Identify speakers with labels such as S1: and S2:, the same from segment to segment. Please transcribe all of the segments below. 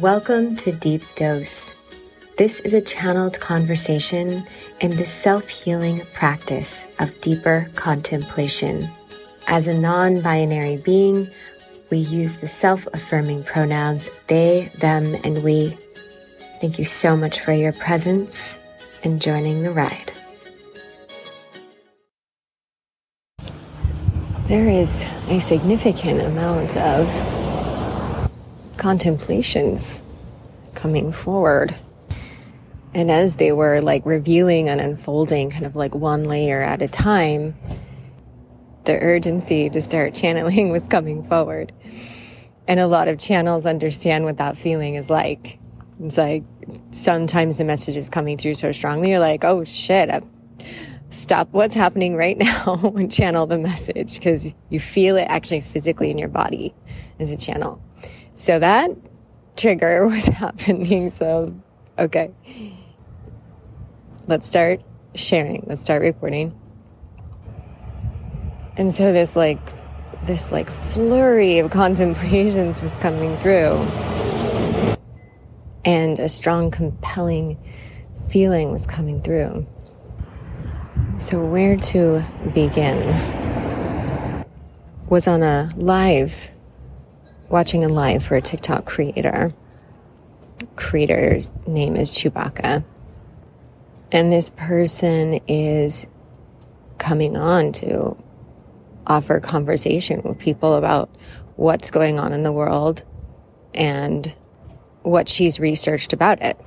S1: Welcome to Deep Dose. This is a channeled conversation in the self healing practice of deeper contemplation. As a non binary being, we use the self affirming pronouns they, them, and we. Thank you so much for your presence and joining the ride. There is a significant amount of contemplations coming forward. And as they were like revealing and unfolding, kind of like one layer at a time, the urgency to start channeling was coming forward. And a lot of channels understand what that feeling is like. It's like sometimes the message is coming through so strongly, you're like, oh shit, I stop what's happening right now and channel the message because you feel it actually physically in your body as a channel. So that trigger was happening. So, okay. Let's start sharing. Let's start recording. And so this like, this like flurry of contemplations was coming through and a strong, compelling feeling was coming through. So, where to begin? Was on a live, watching a live for a TikTok creator. Creator's name is Chewbacca. And this person is coming on to offer conversation with people about what's going on in the world and what she's researched about it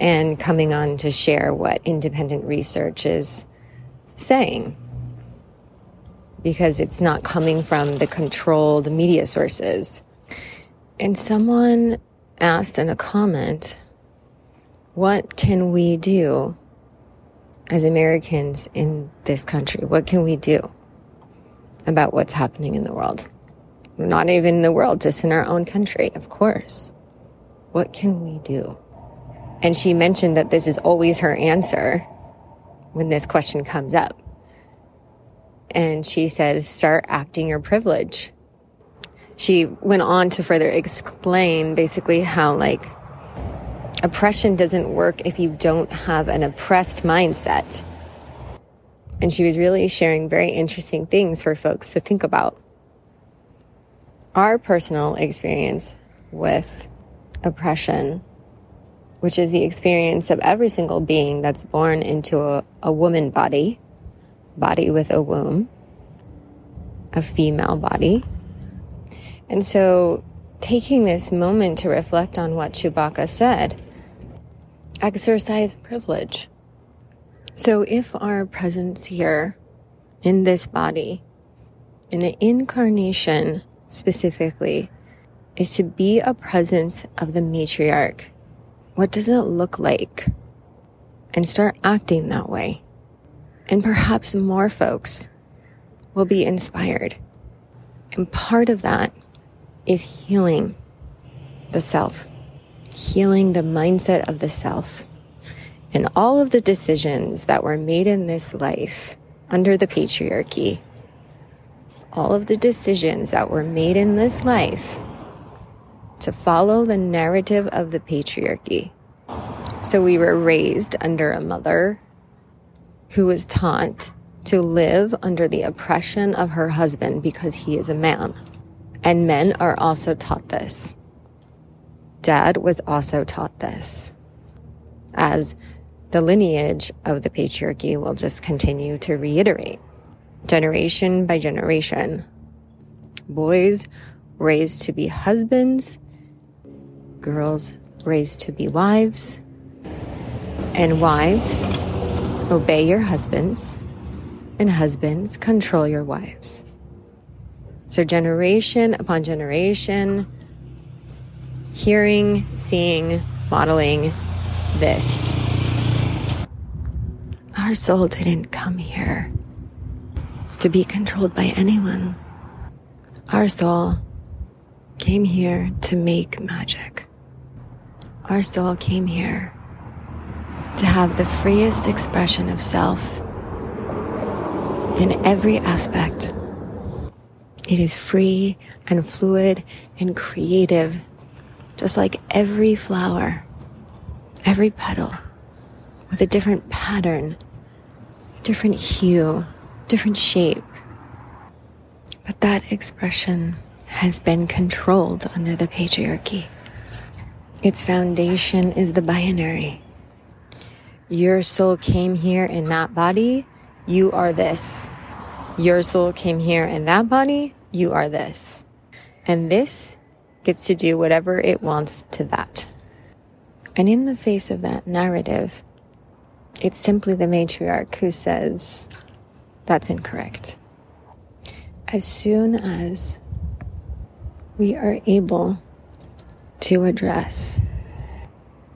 S1: and coming on to share what independent research is saying because it's not coming from the controlled media sources. And someone asked in a comment, what can we do as Americans in this country? What can we do about what's happening in the world? Not even in the world, just in our own country, of course. What can we do? And she mentioned that this is always her answer when this question comes up. And she said, start acting your privilege. She went on to further explain basically how like oppression doesn't work if you don't have an oppressed mindset. And she was really sharing very interesting things for folks to think about. Our personal experience with oppression which is the experience of every single being that's born into a, a woman body, body with a womb, a female body. And so taking this moment to reflect on what Chewbacca said, exercise privilege. So if our presence here in this body, in the incarnation specifically, is to be a presence of the matriarch what does it look like? And start acting that way. And perhaps more folks will be inspired. And part of that is healing the self, healing the mindset of the self. And all of the decisions that were made in this life under the patriarchy, all of the decisions that were made in this life to follow the narrative of the patriarchy. So we were raised under a mother who was taught to live under the oppression of her husband because he is a man. And men are also taught this. Dad was also taught this. As the lineage of the patriarchy will just continue to reiterate generation by generation. Boys raised to be husbands girls raised to be wives, and wives, obey your husbands, and husbands, control your wives. So, generation upon generation, hearing, seeing, modeling this. Our soul didn't come here to be controlled by anyone. Our soul came here to make magic. Our soul came here to have the freest expression of self in every aspect. It is free and fluid and creative just like every flower, every petal with a different pattern, different hue, different shape. But that expression has been controlled under the patriarchy. Its foundation is the binary. Your soul came here in that body, you are this. Your soul came here in that body, you are this. And this gets to do whatever it wants to that. And in the face of that narrative, it's simply the matriarch who says, that's incorrect. As soon as we are able to address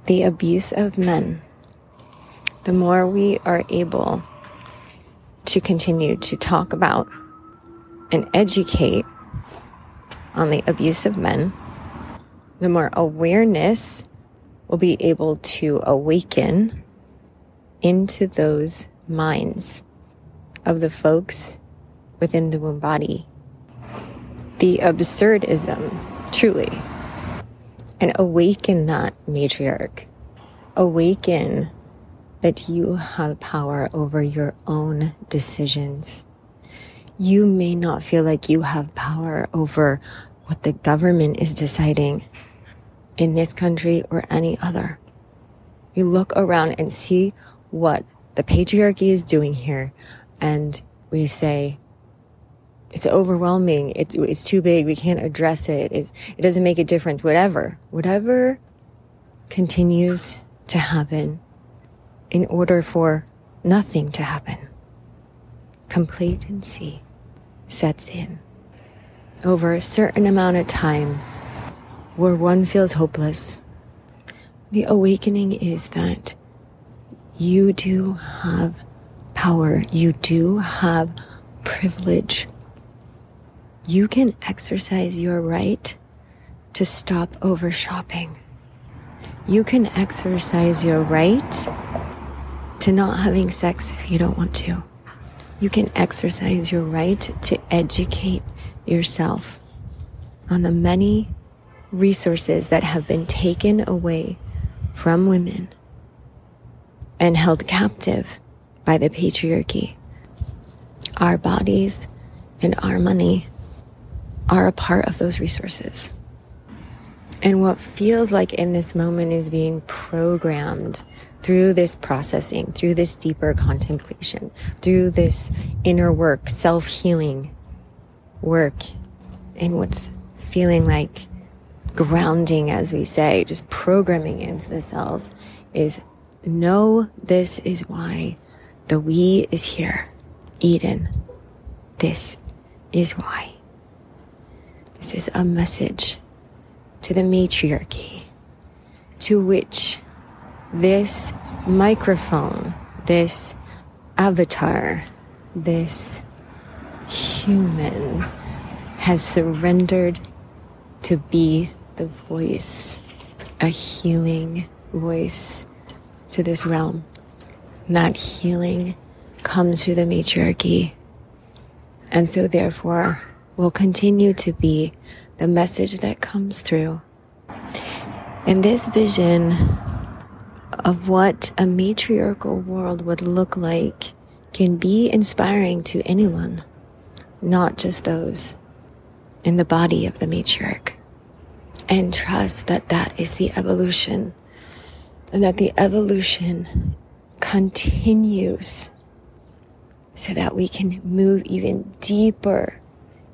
S1: the abuse of men, the more we are able to continue to talk about and educate on the abuse of men, the more awareness will be able to awaken into those minds of the folks within the womb body. The absurdism, truly. And awaken that matriarch. Awaken that you have power over your own decisions. You may not feel like you have power over what the government is deciding in this country or any other. You look around and see what the patriarchy is doing here and we say, it's overwhelming. It's, it's too big. We can't address it. It's, it doesn't make a difference. Whatever, whatever continues to happen in order for nothing to happen. Complacency sets in over a certain amount of time where one feels hopeless. The awakening is that you do have power. You do have privilege. You can exercise your right to stop over shopping. You can exercise your right to not having sex if you don't want to. You can exercise your right to educate yourself on the many resources that have been taken away from women and held captive by the patriarchy. Our bodies and our money are a part of those resources. And what feels like in this moment is being programmed through this processing, through this deeper contemplation, through this inner work, self healing work, and what's feeling like grounding, as we say, just programming into the cells is know this is why the we is here. Eden. This is why. This is a message to the matriarchy to which this microphone, this avatar, this human has surrendered to be the voice, a healing voice to this realm. And that healing comes through the matriarchy. And so therefore will continue to be the message that comes through. In this vision of what a matriarchal world would look like can be inspiring to anyone, not just those in the body of the matriarch. And trust that that is the evolution and that the evolution continues so that we can move even deeper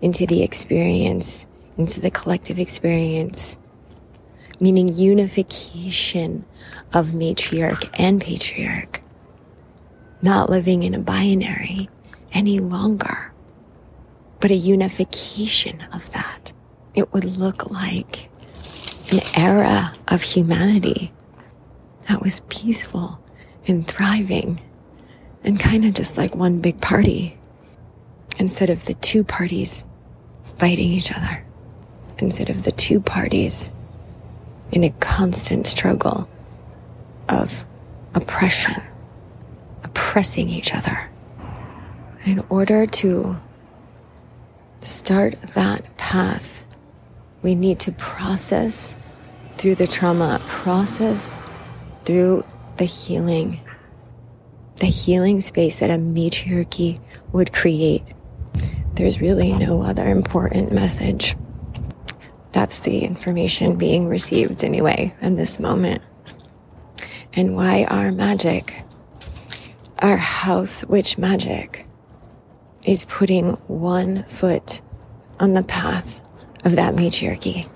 S1: into the experience, into the collective experience, meaning unification of matriarch and patriarch, not living in a binary any longer, but a unification of that. It would look like an era of humanity that was peaceful and thriving and kind of just like one big party instead of the two parties fighting each other, instead of the two parties in a constant struggle of oppression, oppressing each other. In order to start that path, we need to process through the trauma process, through the healing, the healing space that a matriarchy would create. There's really no other important message. That's the information being received anyway in this moment. And why our magic, our house witch magic, is putting one foot on the path of that matriarchy.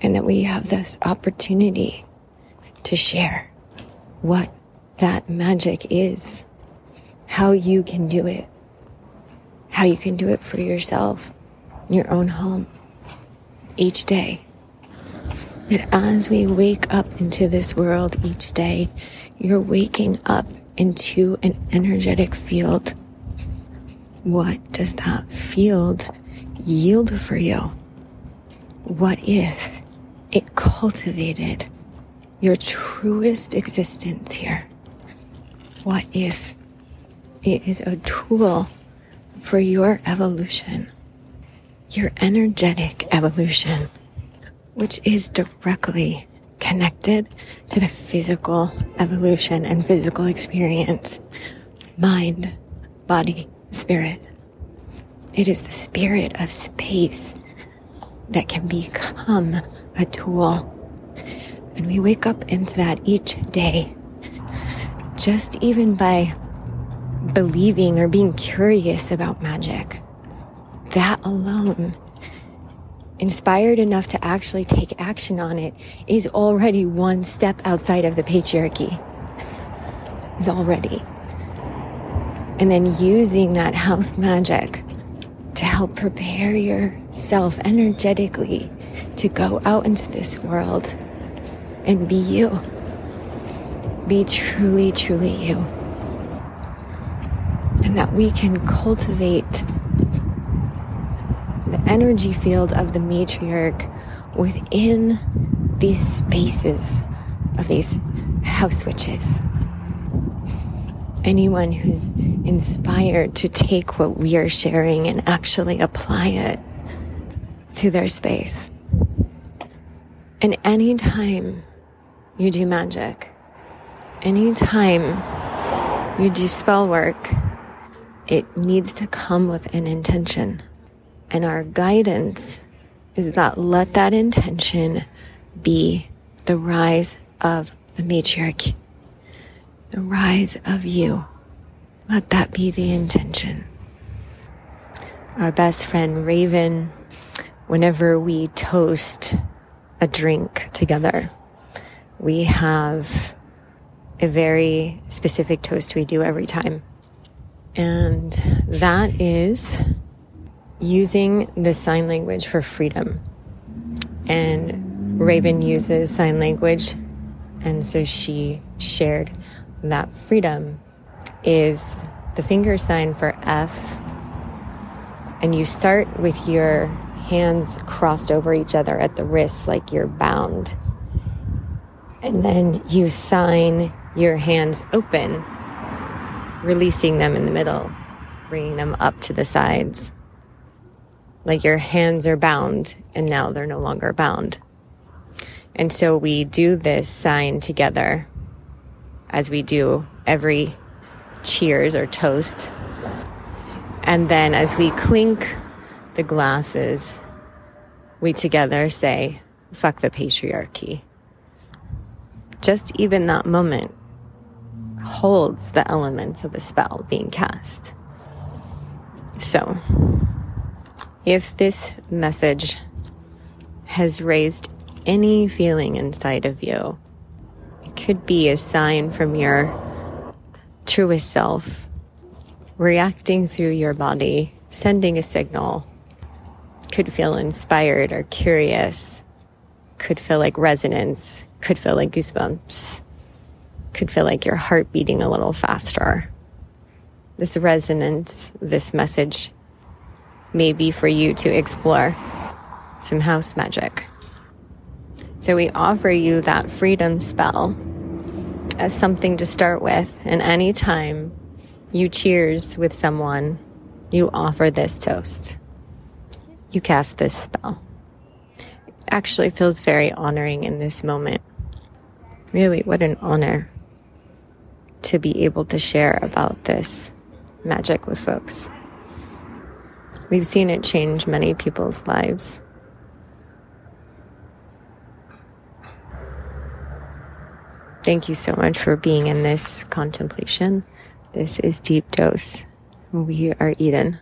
S1: And that we have this opportunity to share what that magic is, how you can do it, how you can do it for yourself your own home each day. That as we wake up into this world each day, you're waking up into an energetic field. What does that field yield for you? What if it cultivated your truest existence here? What if it is a tool for your evolution, your energetic evolution, which is directly connected to the physical evolution and physical experience, mind, body, spirit. It is the spirit of space that can become a tool. And we wake up into that each day, just even by believing or being curious about magic. That alone, inspired enough to actually take action on it, is already one step outside of the patriarchy. Is already. And then using that house magic to help prepare yourself energetically to go out into this world and be you. Be truly, truly you. And that we can cultivate energy field of the matriarch within these spaces of these house witches anyone who's inspired to take what we are sharing and actually apply it to their space. And anytime you do magic, anytime you do spell work, it needs to come with an intention. And our guidance is that let that intention be the rise of the matriarch the rise of you. Let that be the intention. Our best friend Raven, whenever we toast a drink together, we have a very specific toast we do every time. And that is using the sign language for freedom. And Raven uses sign language. And so she shared that freedom is the finger sign for F. And you start with your hands crossed over each other at the wrists like you're bound. And then you sign your hands open, releasing them in the middle, bringing them up to the sides. Like your hands are bound and now they're no longer bound. And so we do this sign together as we do every cheers or toast. And then as we clink the glasses, we together say, fuck the patriarchy. Just even that moment holds the elements of a spell being cast. So, if this message has raised any feeling inside of you, it could be a sign from your truest self reacting through your body, sending a signal. Could feel inspired or curious, could feel like resonance, could feel like goosebumps, could feel like your heart beating a little faster. This resonance, this message may be for you to explore some house magic. So we offer you that freedom spell as something to start with. And anytime you cheers with someone, you offer this toast. You cast this spell. It actually feels very honoring in this moment. Really, what an honor to be able to share about this magic with folks. We've seen it change many people's lives. Thank you so much for being in this contemplation. This is Deep Dose. We are Eden.